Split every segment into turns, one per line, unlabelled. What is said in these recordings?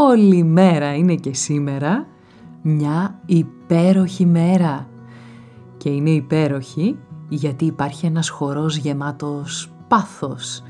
όλη μέρα είναι και σήμερα μια υπέροχη μέρα. Και είναι υπέροχη γιατί υπάρχει ένας χορός γεμάτος πάθος,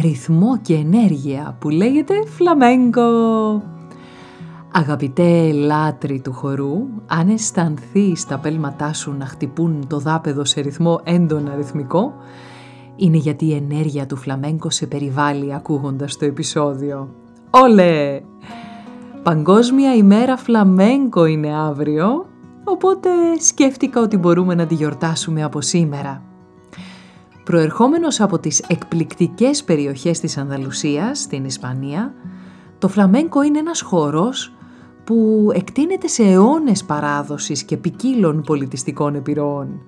ρυθμό και ενέργεια που λέγεται φλαμέγκο. Αγαπητέ λάτρη του χορού, αν αισθανθεί τα πέλματά σου να χτυπούν το δάπεδο σε ρυθμό έντονα ρυθμικό, είναι γιατί η ενέργεια του φλαμέγκο σε περιβάλλει ακούγοντας το επεισόδιο. Όλε! Παγκόσμια ημέρα φλαμέγκο είναι αύριο, οπότε σκέφτηκα ότι μπορούμε να τη γιορτάσουμε από σήμερα. Προερχόμενος από τις εκπληκτικές περιοχές της Ανδαλουσίας, στην Ισπανία, το φλαμέγκο είναι ένας χορός που εκτείνεται σε αιώνες παράδοσης και ποικίλων πολιτιστικών επιρροών.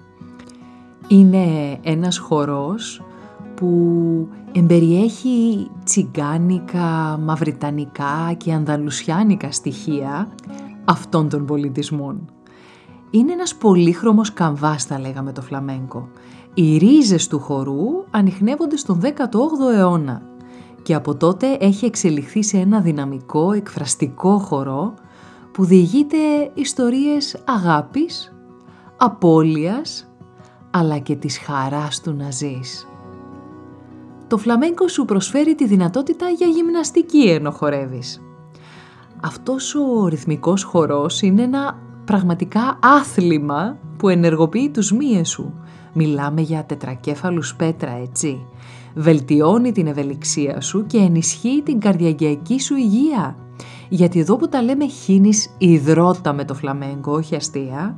Είναι ένας χορός που εμπεριέχει τσιγκάνικα, μαυριτανικά και ανδαλουσιάνικα στοιχεία αυτών των πολιτισμών. Είναι ένας πολύχρωμος καμβάς θα λέγαμε το φλαμέγκο. Οι ρίζες του χορού ανοιχνεύονται στον 18ο αιώνα και από τότε έχει εξελιχθεί σε ένα δυναμικό εκφραστικό χορό που διηγείται ιστορίες αγάπης, απώλειας αλλά και της χαράς του να ζεις. Το φλαμέγκο σου προσφέρει τη δυνατότητα για γυμναστική ενώ χορεύεις. Αυτός ο ρυθμικός χορός είναι ένα πραγματικά άθλημα που ενεργοποιεί τους μύες σου. Μιλάμε για τετρακέφαλους πέτρα, έτσι. Βελτιώνει την ευελιξία σου και ενισχύει την καρδιακιακή σου υγεία. Γιατί εδώ που τα λέμε χύνεις υδρότα με το φλαμέγκο, όχι αστεία,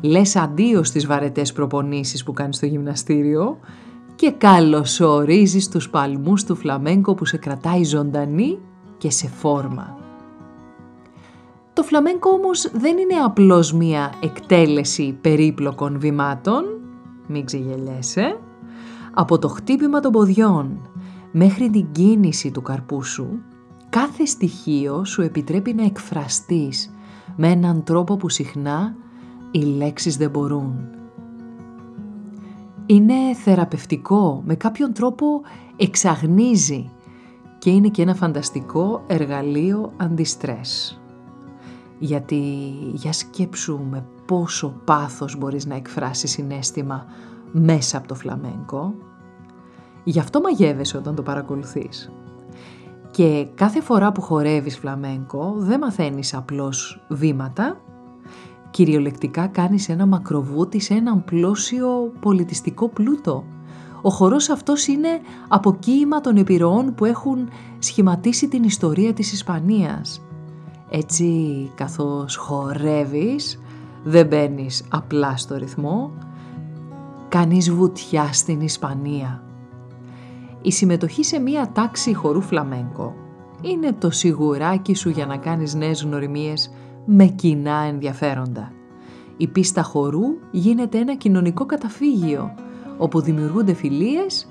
λες αντίο στις βαρετές προπονήσεις που κάνεις στο γυμναστήριο και καλωσορίζεις τους παλμούς του φλαμέγκο που σε κρατάει ζωντανή και σε φόρμα. Το φλαμέγκο όμως δεν είναι απλώς μία εκτέλεση περίπλοκων βημάτων, μην ξεγελιέσαι, από το χτύπημα των ποδιών μέχρι την κίνηση του καρπού σου, κάθε στοιχείο σου επιτρέπει να εκφραστείς με έναν τρόπο που συχνά οι λέξεις δεν μπορούν. Είναι θεραπευτικό, με κάποιον τρόπο εξαγνίζει και είναι και ένα φανταστικό εργαλείο αντιστρες. Γιατί για σκέψου με πόσο πάθος μπορείς να εκφράσεις συνέστημα μέσα από το φλαμέγκο. Γι' αυτό μαγεύεσαι όταν το παρακολουθείς. Και κάθε φορά που χορεύεις φλαμέγκο δεν μαθαίνεις απλώς βήματα, κυριολεκτικά κάνεις ένα μακροβούτι σε έναν πλώσιο πολιτιστικό πλούτο. Ο χορός αυτός είναι αποκοίημα των επιρροών που έχουν σχηματίσει την ιστορία της Ισπανίας. Έτσι καθώς χορεύεις δεν μπαίνεις απλά στο ρυθμό, κάνεις βουτιά στην Ισπανία. Η συμμετοχή σε μία τάξη χορού φλαμέγκο είναι το σιγουράκι σου για να κάνεις νέες γνωριμίες με κοινά ενδιαφέροντα. Η πίστα χορού γίνεται ένα κοινωνικό καταφύγιο, όπου δημιουργούνται φιλίες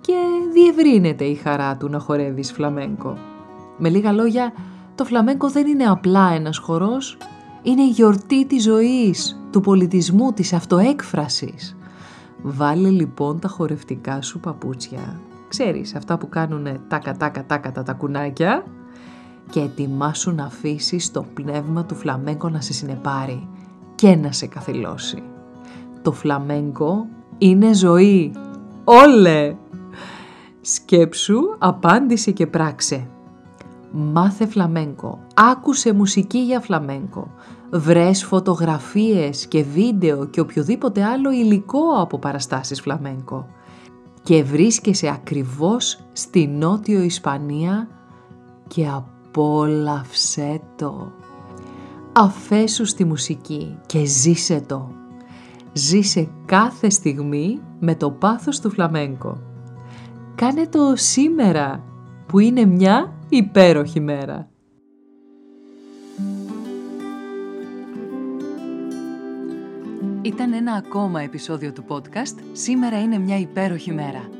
και διευρύνεται η χαρά του να χορεύεις φλαμέγκο. Με λίγα λόγια, το φλαμέγκο δεν είναι απλά ένας χορός, είναι η γιορτή της ζωής, του πολιτισμού, της αυτοέκφρασης. Βάλε λοιπόν τα χορευτικά σου παπούτσια, ξέρεις αυτά που κάνουν τάκα τάκα τάκα τα κουνάκια και ετοιμάσου να αφήσεις το πνεύμα του φλαμέγκο να σε συνεπάρει και να σε καθυλώσει. Το φλαμέγκο είναι ζωή. Όλε! Σκέψου, απάντησε και πράξε. Μάθε φλαμέγκο, άκουσε μουσική για φλαμέγκο, βρες φωτογραφίες και βίντεο και οποιοδήποτε άλλο υλικό από παραστάσεις φλαμέγκο και βρίσκεσαι ακριβώς στη Νότιο Ισπανία και απόλαυσέ το. Αφέσου στη μουσική και ζήσε το. Ζήσε κάθε στιγμή με το πάθος του φλαμέγκο. Κάνε το σήμερα που είναι μια υπέροχη μέρα. Ήταν ένα ακόμα επεισόδιο του podcast «Σήμερα είναι μια υπέροχη μέρα».